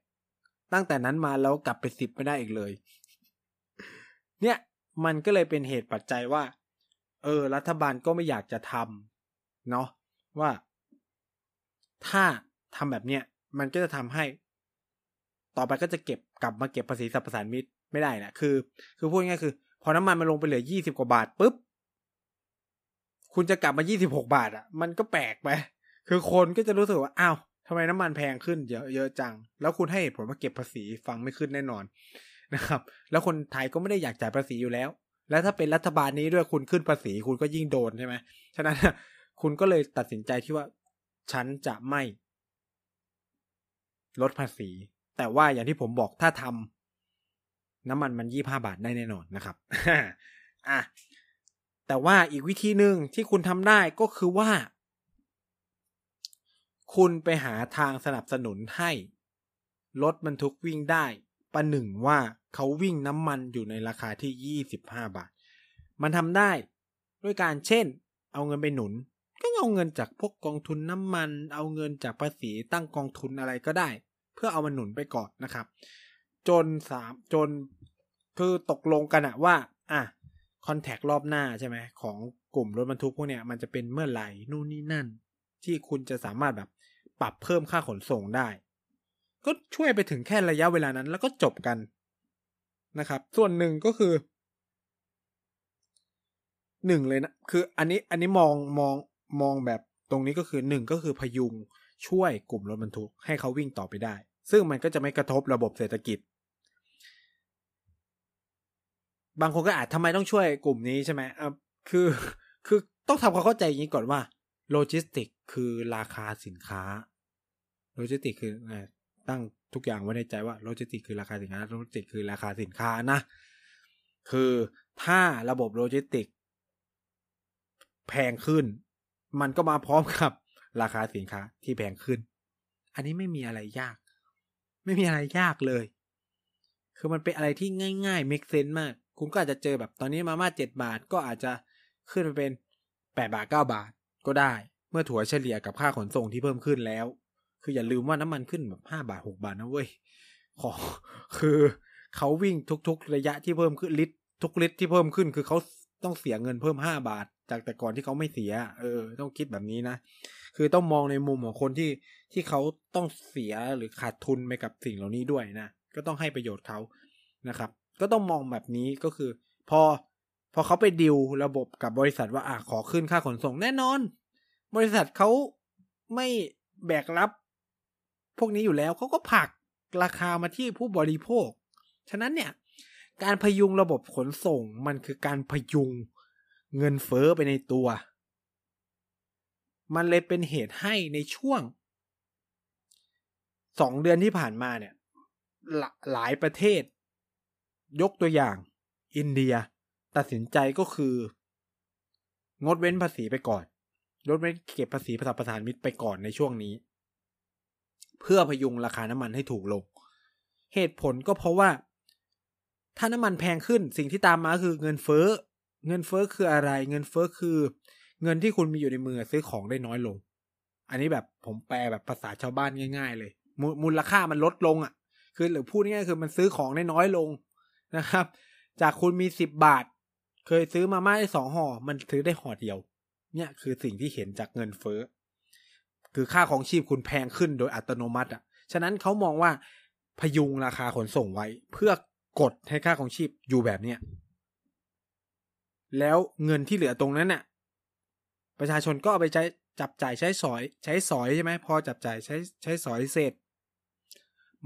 ตั้งแต่นั้นมาแล้วกลับไปสิบไม่ได้อีกเลย เนี่ยมันก็เลยเป็นเหตุปัจจัยว่า เออ รัฐบาลก็ไม่อยากจะทำ เนาะว่า ถ้าทำแบบเนี้ยมันก็จะทำให้ ต่อไปก็จะเก็บกลับมาเก็บภาษีสรรพสานมิตรไม่ได้นะคือ คือพูดง่ายคือ พอน้ำมันมันลงไปเหลือยี่สิบกว่าบาทปุ๊บคุณจะกลับมายี่สิบหกบาทอะ มันก็แปลกไป คือคนก็จะรู้สึกว่าอ้าวทำไมน้ำมันแพงขึ้นเยอะเยอะจัง แล้วคุณให้ผลว่าเก็บภาษีฟังไม่ขึ้นแน่นอนนะครับ แล้วคนไทยก็ไม่ได้อยากจ่ายภาษีอยู่แล้ว แล้วถ้าเป็นรัฐบาลนี้ด้วยคุณขึ้นภาษีคุณก็ยิ่งโดนใช่ไหมฉะนั้น คุณก็เลยตัดสินใจที่ว่า ฉันจะไม่ ลดภาษี แต่ว่าอย่างที่ผมบอกถ้าทำน้ำมันมันยี่ห้าบาทได้แน่นอนนะครับอะแต่ว่าอีกวิธีหนึ่งที่คุณทำได้ก็คือว่า คุณไปหาทางสนับสนุนให้ รถบรรทุกวิ่งได้ประหนึ่งว่าเขาวิ่งน้ำมันอยู่ในราคาที่ยี่สิบห้าบาท มันทำได้ด้วยการเช่น เอาเงินไปหนุน ก็เอาเงินจากพวกกองทุนน้ำมัน เอาเงินจากภาษีตั้งกองทุนอะไรก็ได้ เพื่อเอามาหนุนไปก่อนนะครับ จนสามจนคือตกลงกันอะว่า อะคอนแทครอบหน้าใช่ไหมของกลุ่มรถบรรทุกพวกเนี้ยมันจะเป็นเมื่อไหร่นู่นนี่นั่น ที่คุณจะสามารถแบบปรับเพิ่มค่าขนส่งได้ ก็ช่วยไปถึงแค่ระยะเวลานั้น แล้วก็จบกันนะครับ ส่วนหนึ่งก็คือหนึ่งเลยนะ คืออันนี้อันนี้มองมอง มองแบบตรงนี้ก็คือหนึ่งก็คือพยุงช่วยกลุ่มรถบรรทุกให้เขาวิ่งต่อไปได้ ซึ่งมันก็จะไม่กระทบระบบเศรษฐกิจ บางคนก็อาจทำไมต้องช่วยกลุ่มนี้ใช่ไหมอะคือคือต้องทำความเข้าใจอย่างนี้ก่อนว่าโลจิสติกคือราคาสินค้าโลจิสติกคือตั้งทุกอย่างไว้ในใจว่าโลจิสติกคือราคาสินค้าโลจิสติกคือราคาสินค้านะ คือถ้าระบบโลจิสติกแพงขึ้น มันก็มาพร้อมกับ ราคาสินค้าที่แพงขึ้น อันนี้ไม่มีอะไรยาก ไม่มีอะไรยากเลย คือมันเป็นอะไรที่ง่ายๆ make sense มาก คุณก็อาจจะเจอแบบตอนนี้มาม่าเจ็ดบาทก็อาจจะขึ้นไปเป็นแปดบาทเก้าบาทก็ได้ เมื่อถัวเฉลี่ยกับค่าขนส่งที่เพิ่มขึ้นแล้ว คืออย่าลืมว่าน้ำมันขึ้นแบบห้าบาทหกบาทนะเว้ยขอคือเขาวิ่งทุก ๆ ระยะที่เพิ่มขึ้นลิตรทุกลิตรที่เพิ่มขึ้น คือเขาต้องเสียเงินเพิ่มห้าบาท จากแต่ก่อนที่เขาไม่เสีย เออ ต้องคิดแบบนี้นะ คือต้องมองในมุมของคนที่ที่เขาต้องเสียหรือขาดทุนไปกับสิ่งเหล่านี้ด้วยนะ ก็ต้องให้ประโยชน์เขานะครับ ก็ต้องมองแบบนี้ก็คือ พอพอเขาไปดิวระบบกับบริษัทว่าอะขอขึ้นค่าขนส่งแน่นอน บริษัทเขาไม่แบกรับ พวกนี้อยู่แล้วเขาก็ผลักราคามาที่ผู้บริโภค ฉะนั้นเนี่ย การพยุงระบบขนส่งมันคือการพยุง เงินเฟ้อไปในตัว มันเลยเป็นเหตุให้ในช่วงสองเดือนที่ผ่านมาเนี่ยหลหลายประเทศ ยกตัวอย่างอินเดีย ตัดสินใจก็คือ งดเว้นภาษีไปก่อนลดเว้นเก็บภาษีภาษาประสานมิตรไปก่อนในช่วงนี้ เพื่อพยุงราคาน้ำมันให้ถูกลง เหตุผลก็เพราะว่า ถ้าน้ำมันแพงขึ้นสิ่งที่ตามมาคือเงินเฟ้อ เงินเฟ้อคืออะไร เงินเฟ้อคือ เงินที่คุณมีอยู่ในมือซื้อของได้น้อยลง อันนี้แบบผมแปลแบบภาษาชาวบ้านง่าย ๆ เลยมูลค่ามันลดลงอะ คือหรือพูดง่ายๆคือมันซื้อของได้น้อยลงนะครับ จากคุณมีสิบบาท เคยซื้อมาม่าได้สองห่อมันซื้อได้ห่อเดียว เนี่ยคือสิ่งที่เห็นจากเงินเฟ้อคือค่าของชีพคุณแพงขึ้นโดยอัตโนมัติอะ ฉะนั้นเขามองว่าพยุงราคาขนส่งไว้ เพื่อกดให้ค่าของชีพอยู่แบบเนี้ย แล้วเงินที่เหลือตรงนั้นน่ะ ประชาชนก็เอาไปใช้จับจ่ายใช้สอย ใช้สอยใช่ไหมพอจับจ่ายใช้ใช้สอยเสร็จ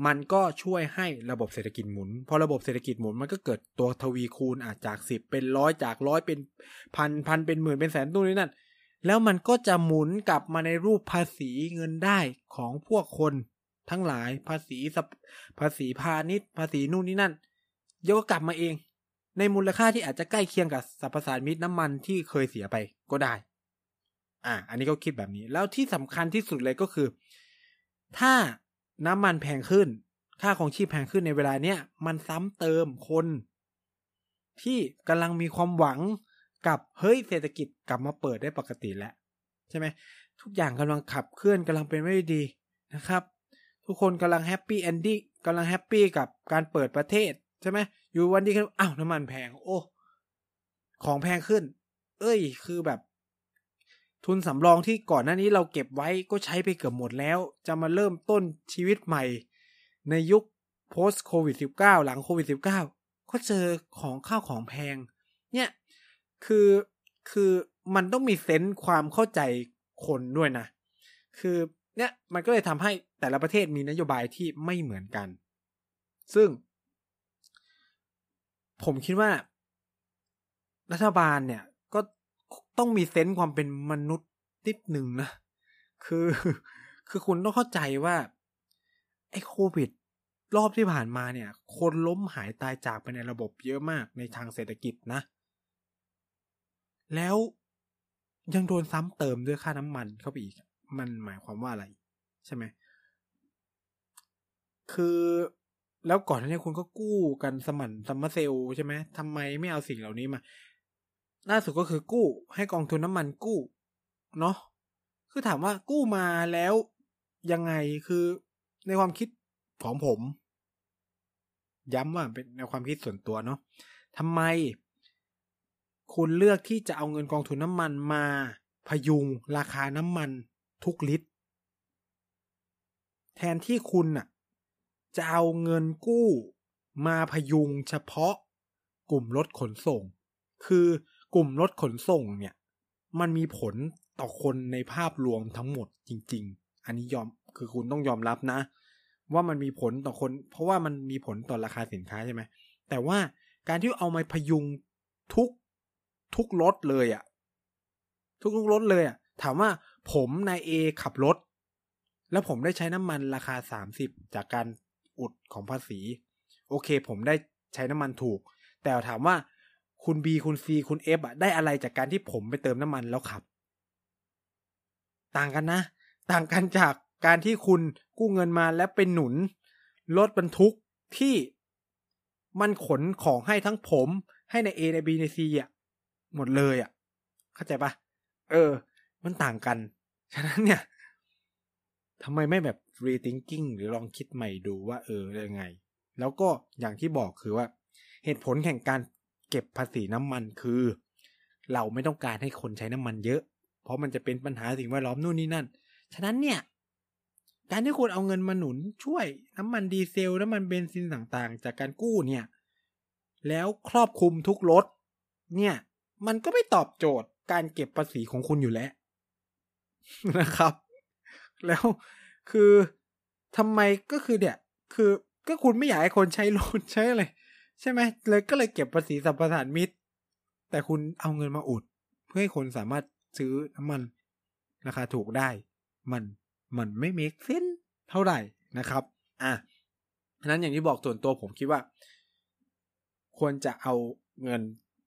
มันก็ช่วยให้ระบบเศรษฐกิจหมุน พอระบบเศรษฐกิจหมุนมันก็เกิดตัวทวีคูณอาจจากสิบเป็นร้อยจากร้อยเป็นพันพันเป็นหมื่นเป็นแสนตู้นี้นั่นแล้วมันก็จะหมุนกลับมาในรูปภาษีเงินได้ของพวกคนทั้งหลายภาษีภาษีพาณิชย์ภาษีนู่นนี่นั่นเยกกลับมาเอง ในมูลค่าที่อาจจะใกล้เคียงกับสรรพสานมิตรน้ำมันที่เคยเสียไปก็ได้ อ่า อันนี้ก็คิดแบบนี้ แล้วที่สำคัญที่สุดเลยก็คือ ถ้าน้ำมันแพงขึ้น ค่าของชีพแพงขึ้นในเวลาเนี้ยมันซ้ำเติมคน ที่กำลังมีความหวังกับเฮ้ยเศรษฐกิจกลับมาเปิดได้ปกติแล้วใช่ไหมทุกอย่างกำลังขับเคลื่อนกำลังเป็นไม่ดีนะครับ ทุกคนกำลังแฮปปี้แอนดี้กำลังแฮปปี้กับการเปิดประเทศ ช่ไหมอยู่วันดีกันอ้าวน้ำมันแพง โอ้ ของแพงขึ้น เอ้ย คือแบบ ทุนสำรองที่ก่อนหน้านี้เราเก็บไว้ก็ใช้ไปเกือบหมดแล้ว จะมาเริ่มต้นชีวิตใหม่ ในยุค post covid 19หลังโควิด19ก็เจอของข้าวของแพง เนี่ย คือคือมันต้องมีเซนส์ความเข้าใจคนด้วยนะ คือเนี่ยมันก็เลยทำให้แต่ละประเทศมีนโยบายที่ไม่เหมือนกัน ซึ่ง ผมคิดว่า รัฐบาลเนี่ย ก็ต้องมีเซนส์ความเป็นมนุษย์นิดหนึ่งนะ คือ คือคุณต้องเข้าใจว่าไอ้โควิด รอบที่ผ่านมาเนี่ย คนล้มหายตายจากไปในระบบเยอะมากในทางเศรษฐกิจนะ แล้วยังโดนซ้ำเติมด้วยค่าน้ำมันเข้าไปอีก มันหมายความว่าอะไร ใช่ไหม คือ แล้วก่อนหน้านี้คุณก็กู้กันสมันซัมเมอร์เซลใช่ไหมทำไมไม่เอาสิ่งเหล่านี้มา ล่าสุดก็คือกู้ ให้กองทุนน้ำมันกู้ เนาะคือถามว่ากู้มาแล้วยังไงคือในความคิดของผม ย้ำว่าเป็นในความคิดส่วนตัวเนาะทำไม คุณเลือกที่จะเอาเงินกองทุนน้ำมันมาพยุงราคาน้ำมันทุกลิตร แทนที่คุณน่ะ จะเอาเงินกู้ มาพยุงเฉพาะ กลุ่มรถขนส่ง คือกลุ่มรถขนส่งเนี่ย มันมีผลต่อคนในภาพรวมทั้งหมดจริง ๆ อันนี้ยอมคือคุณต้องยอมรับนะ ว่ามันมีผลต่อคน เพราะว่ามันมีผลต่อราคาสินค้าใช่ไหมแต่ว่าการที่เอามาพยุงทุกทุกรถเลยอะทุกทุกรถเลยอะถามว่าผมนายเอขับรถ แล้วผมได้ใช้น้ำมันราคาสามสิบจากการ อุดของภาษี โอเค ผมได้ใช้น้ำมันถูก แต่ถามว่าคุณ B คุณ C คุณ F อะได้อะไรจากการที่ผมไปเติมน้ำมันแล้วขับ ต่างกันนะ ต่างกันจากการที่คุณกู้เงินมาแล้วไปหนุนรถบรรทุกที่มันขนของให้ทั้งผมให้ใน A ใน B ใน C อะ หมดเลยอะ เข้าใจปะเออ มันต่างกัน ฉะนั้นเนี่ยทำไมไม่แบบ rethinking หรือลองคิดใหม่ดูว่าเออยังไง แล้วก็อย่างที่บอกคือว่า เหตุผลแห่งการเก็บภาษีน้ำมันคือ เราไม่ต้องการให้คนใช้น้ำมันเยอะ เพราะมันจะเป็นปัญหาสิ่งแวดล้อมนู่นนี่นั่น ฉะนั้นเนี่ย การที่คุณเอาเงินมาหนุนช่วยน้ำมันดีเซลน้ำมันเบนซินต่างๆ จากการกู้เนี่ย แล้วครอบคลุมทุกรถเนี่ย มันก็ไม่ตอบโจทย์การเก็บภาษีของคุณอยู่แล้วนะครับ แล้ว คือทำไมก็คือเนี่ย คือก็คุณไม่อยากให้คนใช้รถใช้อะไรใช่ไหมเลยก็เลยเก็บภาษีสัมปทานมิตร แต่คุณเอาเงินมาอุด เพื่อให้คนสามารถซื้อน้ำมันราคาถูกได้ มันมันไม่เมคเซนเท่าไหร่นะครับ อะนั้นอย่างที่บอกส่วนตัวผมคิดว่า ควรจะเอาเงิน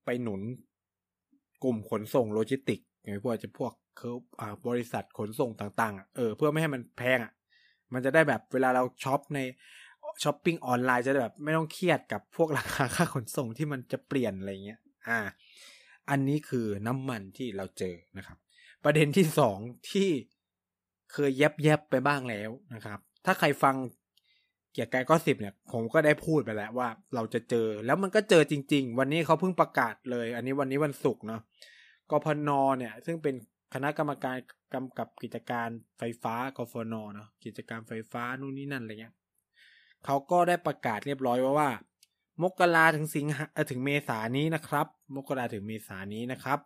ไปหนุนกลุ่มขนส่งโลจิสติก อย่างพวกจะพวก เขาอ่าบริษัทขนส่งต่างๆเออเพื่อไม่ให้มันแพงอะมันจะได้แบบเวลาเราช็อปในช้อปปิ้งออนไลน์จะได้แบบไม่ต้องเครียดกับพวกราคาค่าขนส่งที่มันจะเปลี่ยนอะไรเงี้ยอ่า อันนี้คือน้ำมันที่เราเจอนะครับ ประเด็นที่สองที่เคยแยบแยบไปบ้างแล้วนะครับ ถ้าใครฟังเกียร์กายก็สิบเนี่ย ผมก็ได้พูดไปแล้วว่าเราจะเจอแล้วมันก็เจอจริง ๆ วันนี้เขาเพิ่งประกาศเลย อันนี้วันนี้วันศุกร์เนาะกพนเนี่ย ซึ่งเป็น คณะกรรมการกำกับกิจการไฟฟ้ากฟนเนาะกิจการไฟฟ้านู่นนี่นั่นอะไรเงี้ยเขาก็ได้ประกาศเรียบร้อยว่าว่า มกราถึงสิงหาถึงเมษานี้นะครับ มกราถึงเมษานี้นะครับ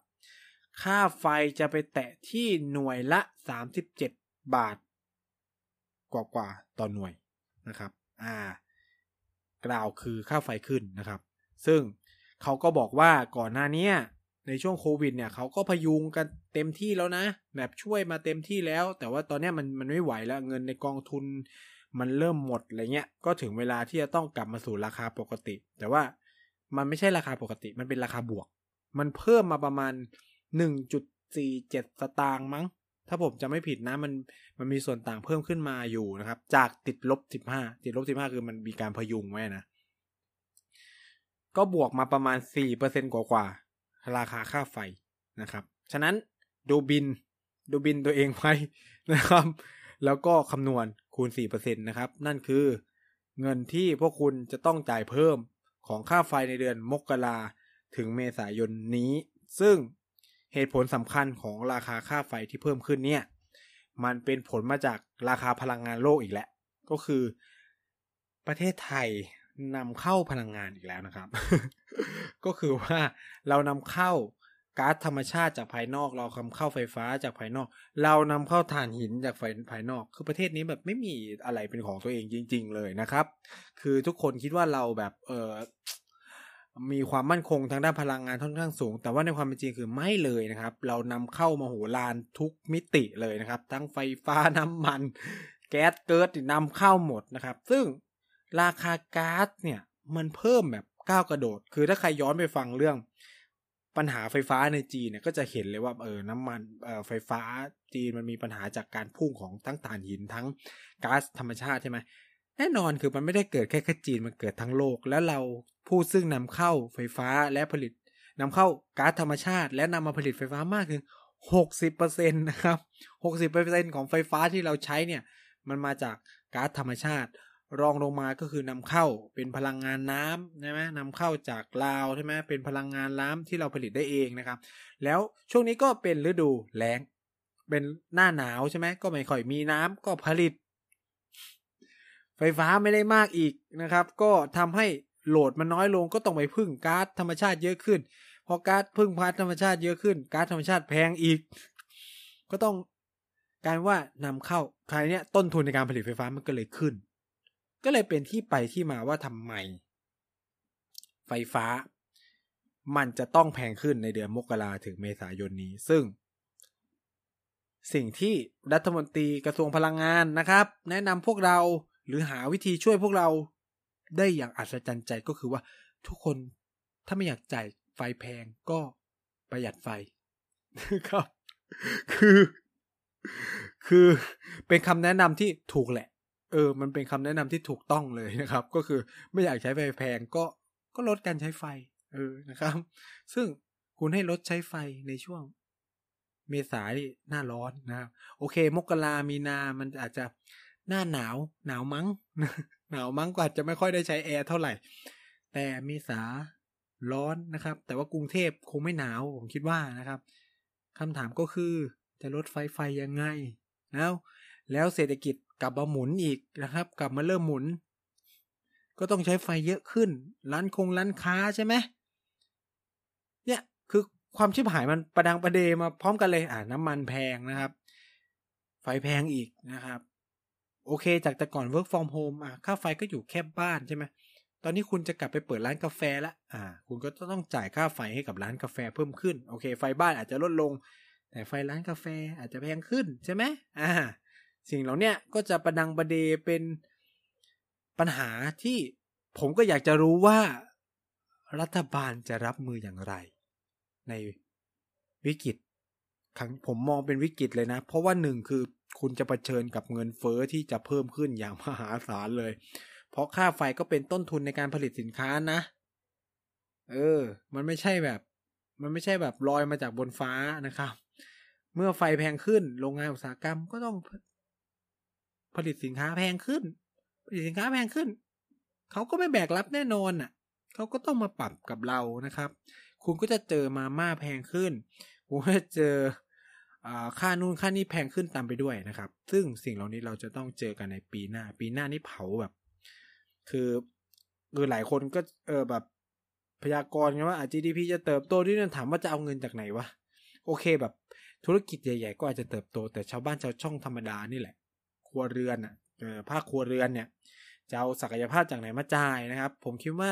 ค่าไฟจะไปแตะที่หน่วยละสามสิบเจ็ดบาท กว่ากว่าต่อหน่วยนะครับ อ่า กล่าวคือค่าไฟขึ้นนะครับ ซึ่งเขาก็บอกว่าก่อนหน้านี้ ในช่วงโควิดเนี่ยเขาก็พยุงกันเต็มที่แล้วนะแบบช่วยมาเต็มที่แล้ว แต่ว่าตอนนี้มันมันไม่ไหวแล้วเงินในกองทุน มันเริ่มหมดอะไรเงี้ยก็ถึงเวลาที่จะต้องกลับมาสู่ราคาปกติ แต่ว่ามันไม่ใช่ราคาปกติ มันเป็นราคาบวก มันเพิ่มมาประมาณหนึ่งจุดสี่เจ็ดสตางค์มั้ง ถ้าผมจะไม่ผิดนะมันมันมีส่วนต่างเพิ่มขึ้นมาอยู่นะครับ จากติดลบสิบห้าติดลบสิบห้าคือมันมีการพยุงไว้นะ ก็บวกมาประมาณสี่เปอร์เซ็นกว่ากว่า ราคาค่าไฟนะครับ ฉะนั้นดูบินดูบินตัวเองไว้นะครับ แล้วก็คำนวณคูณ 4%นะครับ นั่นคือเงินที่พวกคุณจะต้องจ่ายเพิ่มของค่าไฟในเดือนมกราถึงเมษายนนี้ ซึ่งเหตุผลสำคัญของราคาค่าไฟที่เพิ่มขึ้นเนี่ย มันเป็นผลมาจากราคาพลังงานโลกอีกแหละ ก็คือ ประเทศไทย นำเข้าพลังงานอีกแล้วนะครับ ก็คือว่าเรานำเข้าก๊าซธรรมชาติจากภายนอก เรานำเข้าไฟฟ้าจากภายนอก เรานำเข้าถ่านหินจากภายภายนอก คือประเทศนี้แบบไม่มีอะไรเป็นของตัวเองจริง ๆ เลยนะครับ คือทุกคนคิดว่าเราแบบเออมีความมั่นคงทางด้านพลังงานค่อนข้างสูง แต่ว่าในความเป็นจริงคือไม่เลยนะครับ เรานำเข้ามาโหฬารทุกมิติเลยนะครับ ทั้งไฟฟ้าน้ำมัน แก๊สเกิดนำเข้าหมดนะครับ ซึ่ง ราคาก๊าซเนี่ยมันเพิ่มแบบก้าวกระโดด คือถ้าใครย้อนไปฟังเรื่องปัญหาไฟฟ้าในจีนเนี่ยก็จะเห็นเลยว่าเออน้ำมันเอ่อไฟฟ้าจีนมันมีปัญหาจากการพุ่งของทั้งถ่านหินทั้งก๊าซธรรมชาติใช่ไหมแน่นอนคือมันไม่ได้เกิดแค่แค่จีนมันเกิดทั้งโลก แล้วเราผู้ซึ่งนำเข้าไฟฟ้าและผลิตนำเข้าก๊าซธรรมชาติ และนำมาผลิตไฟฟ้ามากถึงหกสิบเปอร์เซ็นตนะครับหกสิบเปอร์เซ็นของไฟฟ้าที่เราใช้เนี่ยมันมาจากก๊าซธรรมชาติ รองลงมาก็คือนำเข้าเป็นพลังงานน้ำใช่ไหมนำเข้าจากลาวใช่ไหมเป็นพลังงานน้ำที่เราผลิตได้เองนะครับ แล้วช่วงนี้ก็เป็นฤดูแล้ง เป็นหน้าหนาวใช่ไหมก็ไม่ค่อยมีน้ำก็ผลิต ไฟฟ้าไม่ได้มากอีกนะครับ ก็ทำให้โหลดมันน้อยลงก็ต้องไปพึ่งก๊าซธรรมชาติเยอะขึ้นพอก๊าซพึ่งพาธรรมชาติเยอะขึ้นก๊าซธรรมชาติแพงอีก ก็ต้องกลารว่านำเข้าคราวนี้ต้นทุนในการผลิตไฟฟ้ามันก็เลยขึ้น ก็เลยเป็นที่ไปที่มาว่าทำไม ไฟฟ้า มันจะต้องแพงขึ้นในเดือนมกราถึงเมษายนนี้ ซึ่ง สิ่งที่รัฐมนตรีกระทรวงพลังงานนะครับ แนะนำพวกเราหรือหาวิธีช่วยพวกเราได้อย่างอัศจรรย์ใจก็คือว่าทุกคนถ้าไม่อยากจ่ายไฟแพงก็ประหยัดไฟครับ คือ คือเป็นคำแนะนำที่ถูกแหละ เออ มันเป็นคำแนะนำที่ถูกต้องเลยนะครับ ก็คือไม่อยากใช้ไฟแพงก็ก็ลดการใช้ไฟ เออนะครับ ซึ่งคุณให้ลดใช้ไฟในช่วง เมษาที่หน้าร้อนนะครับ โอเค มกรามีนา มันอาจจะหน้าหนาว หนาวมั้ง หนาวมั้งก็อาจจะไม่ค่อยได้ใช้แอร์เท่าไหร่ แต่เมษาร้อนนะครับ แต่ว่ากรุงเทพคงไม่หนาว ผมคิดว่านะครับคำถามก็คือจะลดไฟไฟยังไง แล้วแล้วเศรษฐกิจ กลับมาหมุนอีกนะครับ กลับมาเริ่มหมุน ก็ต้องใช้ไฟเยอะขึ้น ร้านคงร้านค้าใช่ไหมเนี่ยคือความชิบหายมันประดังประเดมาพร้อมกันเลยอ่าน้ำมันแพงนะครับ ไฟแพงอีกนะครับ โอเค จากแต่ก่อน work from home อะค่าไฟก็อยู่แค่บ้านใช่ไหมตอนนี้คุณจะกลับไปเปิดร้านกาแฟละอ่า คุณก็ต้องจ่ายค่าไฟให้กับร้านกาแฟเพิ่มขึ้น โอเค ไฟบ้านอาจจะลดลง แต่ไฟร้านกาแฟอาจจะแพงขึ้นใช่ไหมอ่า สิ่งเหล่านี้ก็จะประดังประเดเป็นปัญหาที่ผมก็อยากจะรู้ว่ารัฐบาลจะรับมืออย่างไร ในวิกฤตครั้งผมมองเป็นวิกฤตเลยนะ เพราะว่าหนึ่งคือคุณจะะเผชิญกับเงินเฟอ้อที่จะเพิ่มขึ้นอย่างมหาศาลเลย เพราะค่าไฟก็เป็นต้นทุนในการผลิตสินค้านะ เออ มันไม่ใช่แบบ มันไม่ใช่แบบลอยมาจากบนฟ้านะครับ เมื่อไฟแพงขึ้นโรงงานอุตสาหกรรมก็ต้อง ผลิตสินค้าแพงขึ้น ผลิตสินค้าแพงขึ้น เขาก็ไม่แบกรับแน่นอนอะ เขาก็ต้องมาปรับกับเรานะครับ คุณก็จะเจอมาม่าแพงขึ้น คุณก็จะเจอค่านู่นค่านี้แพงขึ้นตามไปด้วยนะครับ ซึ่งสิ่งเหล่านี้เราจะต้องเจอกันในปีหน้า ปีหน้านี้เผาแบบ คือเออหลายคนก็เออแบบพยากรณ์กันว่า GDP จะเติบโตที่นั่นถามว่าจะเอาเงินจากไหนวะ โอเคแบบธุรกิจใหญ่ ๆ ก็อาจจะเติบโตแต่ชาวบ้านชาวช่องธรรมดานี่แหละ รัวเรือนอะภาคครัวเรือนเนี่ยจะเอาศักยภาพจากไหนมาจ่ายนะครับ ผมคิดว่า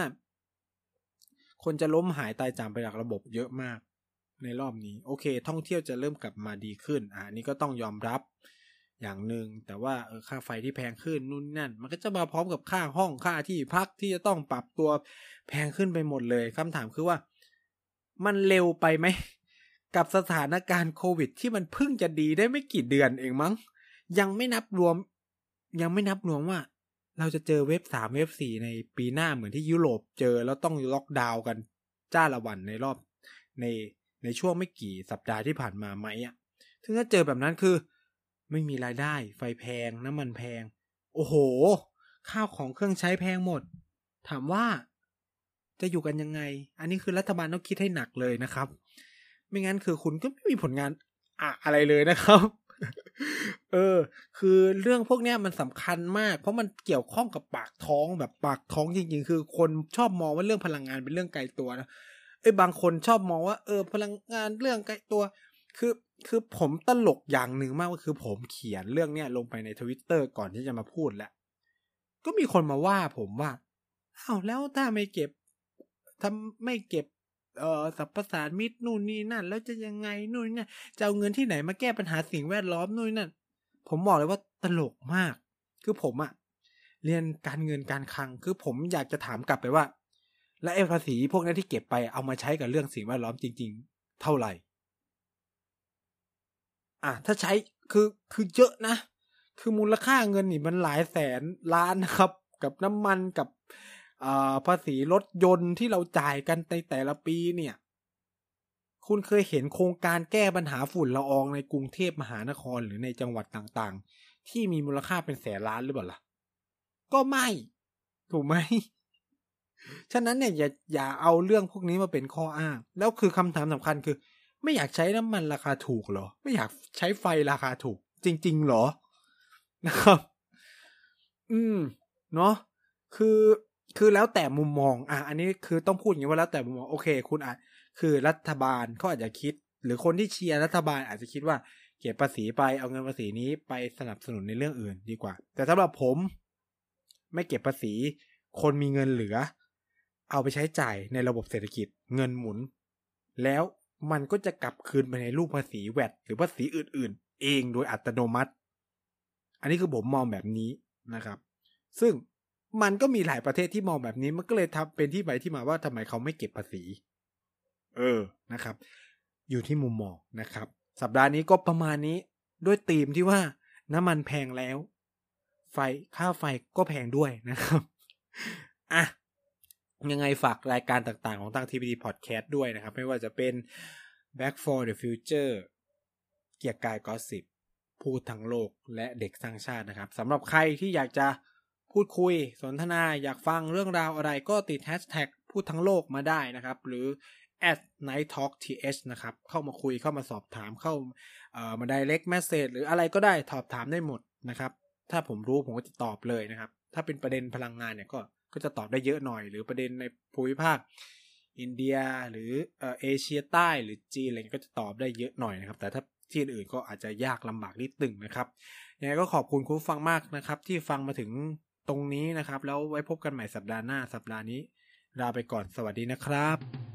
คนจะล้มหายตายจากไปจากระบบเยอะมาก ในรอบนี้ โอเค ท่องเที่ยวจะเริ่มกลับมาดีขึ้นอ่านี่ก็ต้องยอมรับอย่างหนึ่งแต่ว่าเออค่าไฟที่แพงขึ้นนู่นนั่น มันก็จะมาพร้อมกับค่าห้องค่าที่พักที่จะต้องปรับตัวแพงขึ้นไปหมดเลยคำถามคือว่า มันเร็วไปไหมกับสถานการณ์โควิด ที่มันเพิ่งจะดีได้ไม่กี่เดือนเองมั้ง ยังไม่นับรวม ยังไม่นับรวมว่า เราจะเจอเว็บสามเว็บสี่ในปีหน้าเหมือนที่ยุโรปเจอแล้วต้องล็อกดาวน์กัน จ้าละวันในรอบ ในในช่วงไม่กี่สัปดาห์ที่ผ่านมาไหมอะถึงถ้าเจอแบบนั้นคือ ไม่มีรายได้ ไฟแพงน้ำมันแพง โอ้โห ข้าวของเครื่องใช้แพงหมด ถามว่าจะอยู่กันยังไง อันนี้คือรัฐบาลต้องคิดให้หนักเลยนะครับ ไม่งั้นคือคุณก็ไม่มีผลงานอะอะไรเลยนะครับ เออ คือเรื่องพวกเนี้ยมันสำคัญมาก เพราะมันเกี่ยวข้องกับปากท้องแบบปากท้องจริง ๆ คือ คนชอบมองว่าเรื่องพลังงานเป็นเรื่องไกลตัวนะเอ้บางคนชอบมองว่า เออ พลังงานเรื่องไกลตัว คือคือผมตลกอย่างหนึ่งมากก็คือผมเขียนเรื่องเนี้ยลงไปในทวิตเตอร์ก่อนที่จะมาพูดแหละก็มีคนมาว่าผมว่าอ้าวแล้วถ้าไม่เก็บทำไม่เก็บ เอ่อสรรพสานมิตรนู่นนี่นั่น แล้วจะยังไงนู่นนี่นั่นจะเอาเงินที่ไหนมาแก้ปัญหาสิ่งแวดล้อมนู่นนั่น ผมบอกเลยว่าตลกมาก คือผมอะเรียนการเงินการคลัง คือผมอยากจะถามกลับไปว่า และไอ้ภาษีพวกนั้นที่เก็บไปเอามาใช้กับเรื่องสิ่งแวดล้อมจริง ๆ เท่าไหร่ อะถ้าใช้คือคือเยอะนะ คือมูลค่าเงินนี่มันหลายแสนล้านนะครับ กับน้ำมันกับ ภาษีรถยนต์ที่เราจ่ายกันในแต่ละปีเนี่ย คุณเคยเห็นโครงการแก้ปัญหาฝุ่นละอองในกรุงเทพมหานครหรือในจังหวัดต่างๆ ที่มีมูลค่าเป็นแสนล้านหรือเปล่าล่ะ ก็ไม่ ถูกไหม ฉะนั้นเนี่ยอย่าอย่าเอาเรื่องพวกนี้มาเป็นข้ออ้าง แล้วคือคำถามสำคัญคือ ไม่อยากใช้น้ำมันราคาถูกเหรอ ไม่อยากใช้ไฟราคาถูก จริง ๆ เหรอนะครับ อืม เนาะคือ คือแล้วแต่มุมมอง อะ อันนี้คือต้องพูดอย่างนี้ว่าแล้วแต่มุมมอง โอเค คุณอาจคือรัฐบาลเขาอาจจะคิด หรือคนที่เชียร์รัฐบาลอาจจะคิดว่า เก็บภาษีไปเอาเงินภาษีนี้ไปสนับสนุนในเรื่องอื่นดีกว่า แต่สำหรับผม ไม่เก็บภาษี คนมีเงินเหลือ เอาไปใช้จ่ายในระบบเศรษฐกิจเงินหมุน แล้วมันก็จะกลับคืนไปในรูปภาษีแวดหรือภาษีอื่น ๆ เองโดยอัตโนมัติ อันนี้คือผมมองแบบนี้นะครับ ซึ่ง มันก็มีหลายประเทศที่มองแบบนี้มันก็เลยทำเป็นที่ไปที่มาว่าทำไมเขาไม่เก็บภาษี เออนะครับ อยู่ที่มุมมองนะครับ สัปดาห์นี้ก็ประมาณนี้ด้วยธีมที่ว่าน้ำมันแพงแล้ว ไฟค่าไฟก็แพงด้วยนะครับอะยังไงฝากรายการต่างๆ ของทาง TPD Podcast ด้วยนะครับ ไม่ว่าจะเป็น Back for the Future เกียร์กายก็สิบพูดทั้งโลกและเด็กสร้างชาตินะครับสำหรับใครที่อยากจะ พูดคุยสนทนาอยากฟังเรื่องราวอะไรก็ติดแฮชแท็กพูดทั้งโลกมาได้นะครับ หรือ at night talk th นะครับ เข้ามาคุยเข้ามาสอบถามเข้าเอ่อมา direct message หรืออะไรก็ได้สอบถามได้หมดนะครับ ถ้าผมรู้ผมก็จะตอบเลยนะครับ ถ้าเป็นประเด็นพลังงานเนี่ยก็ก็จะตอบได้เยอะหน่อย หรือประเด็นในภูมิภาคอินเดียหรือเอเชียใต้หรือจีนอะไรก็จะตอบได้เยอะหน่อยนะครับ แต่ถ้าที่อื่นก็อาจจะยากลำบากนิดตึงนะครับยังไงก็ขอบคุณคุณฟังมากนะครับ ที่ฟังมาถึง ตรงนี้นะครับ แล้วไว้พบกันใหม่สัปดาห์หน้าสัปดาห์นี้ ลาไปก่อนสวัสดีนะครับ